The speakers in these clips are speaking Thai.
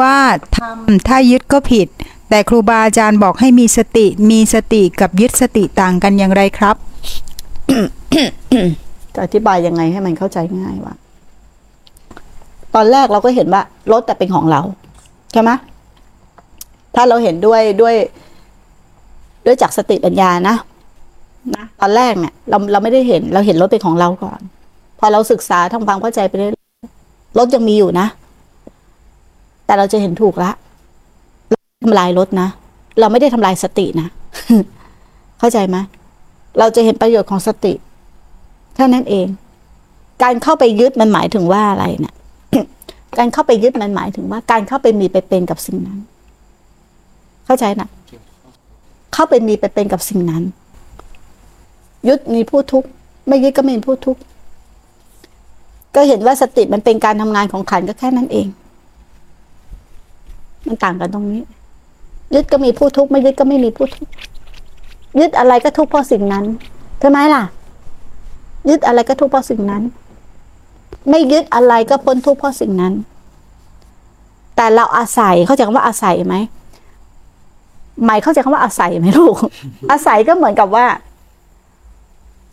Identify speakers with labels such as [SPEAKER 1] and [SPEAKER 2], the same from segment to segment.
[SPEAKER 1] ว่าทำถ้ายึดก็ผิด แต่ครูบาอาจารย์บอกให้มีสติ มีสติกับยึดสติต่างกันอย่างไรครับ
[SPEAKER 2] จะอธิบายยังไงให้มันเข้าใจง่ายวะตอนแรกเราก็เห็นว่ารถแต่เป็นของเรา ใช่ไหมถ้าเราเห็นด้วยด้วย ด้วยจากสติปัญญานะนะตอนแรกเนี่ย เราเราไม่ได้เห็น เราเห็นรถเป็นของเราก่อน พอเราศึกษาทำความเข้าใจไปเรื่อยรถยังมีอยู่นะ แต่เราจะเห็นถูกละทำลายรถนะ เราไม่ได้ทำลายสตินะ เข้าใจไหมเราจะเห็นประโยชน์ของสติเท่านั้นเอง การเข้าไปยึดมันหมายถึงว่าอะไรเนี่ยการเข้าไปยึดมันหมายถึงว่า การเข้าไปมีไปเป็นกับสิ่งนั้น เข้าใจนะเข้าไปมีไปเป็นกับสิ่งนั้น ยึดมีผู้ทุกข์ไม่ยึดก็ไม่มีผู้ทุกข์ก็เห็นว่าสติมันเป็นการทำงานของขันก็แค่นั้นเอง มันต่างกันตรงนี้ ยึดก็มีผู้ทุกข์ไม่ยึดก็ไม่มีผู้ทุกข์ยึดอะไรก็ทุกข์เพราะสิ่งนั้นใช่ไหมล่ะ ยึดอะไรก็ทุกข์เพราะสิ่งนั้น ไม่ยึดอะไรก็พ้นทุกข์เพราะสิ่งนั้น แต่เราอาศัยเข้าใจคำว่าอาศัยไหมหมายเข้าใจคำว่าอาศัยไหมลูก อาศัยก็เหมือนกับว่า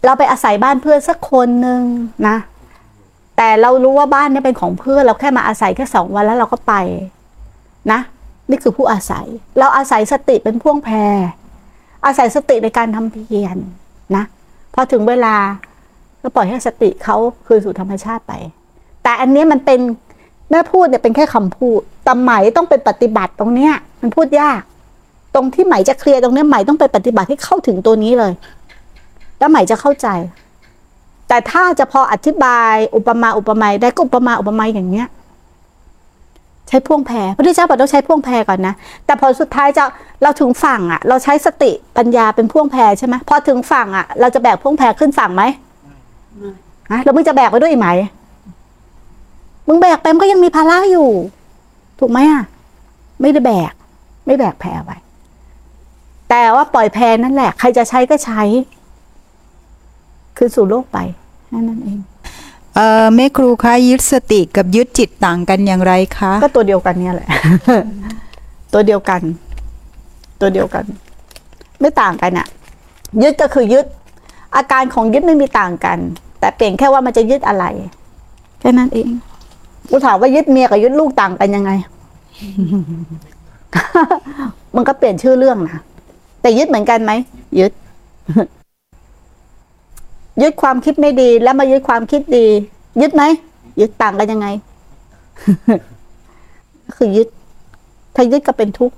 [SPEAKER 2] เราไปอาศัยบ้านเพื่อนสักคนหนึ่งนะ แต่เรารู้ว่าบ้านนี้เป็นของเพื่อนเราแค่มาอาศัยแค่สองวันแล้วเราก็ไป นะนี่คือผู้อาศัย เราอาศัยสติเป็นพ่วงแพร อาศัยสติในการทำเพียรนะพอถึงเวลาก็ปล่อยให้สติเขาคืนสู่ธรรมชาติไป แต่อันนี้มันเป็นแม่พูดเนี่ยเป็นแค่คำพูดแต่ไหมต้องเป็นปฏิบัติตรงเนี้ย มันพูดยาก ตรงที่ไหมจะเคลียร์ตรงเนี้ยไหมต้องไปปฏิบัติให้เข้าถึงตัวนี้เลย แล้วไหมจะเข้าใจ แต่ถ้าจะพออธิบายอุปมาอุปไมยได้ก็อุปมาอุปไมยอย่างเนี้ย ช้พ่วงแพรพระพุทธเจ้าบอกต้องใช้พ่วงแพรก่อนนะ แต่พอสุดท้ายจะเราถึงฝั่งอะ เราใช้สติปัญญาเป็นพ่วงแพรใช่ไหมพอถึงฝั่งอะ เราจะแบกพ่วงแพรขึ้นฝั่งไหมฮะแล้วมึงจะแบกไปด้วยอีกไหมมึงแบกไปมันก็ยังมีภาระอยู่ ถูกไหมอะ ไม่ได้แบก ไม่แบกแพรไว้แต่ว่าปล่อยแพรนั่นแหละ ใครจะใช้ก็ใช้ คือสู่โลกไปนั่นนั่นเอง
[SPEAKER 1] เอ่อแม่ครูคะยึดสติกับยึดจิตต่างกันอย่างไรคะ
[SPEAKER 2] ก็ตัวเดียวกันเนี่ยแหละ ตัวเดียวกัน ตัวเดียวกัน ไม่ต่างกันอะยึดก็คือยึด อาการของยึดไม่มีต่างกัน แต่เปลี่ยนแค่ว่ามันจะยึดอะไรแค่นั้นเองกูถามว่ายึดเมียกับยึดลูกต่างกันยังไง มันก็เปลี่ยนชื่อเรื่องนะแต่ยึดเหมือนกันไหมยึด ยึดความคิดไม่ดีแล้วมายึดความคิดดี ยึดไหมยึดต่างกันยังไงก็คือยึด ถ้ายึดก็เป็นทุกข์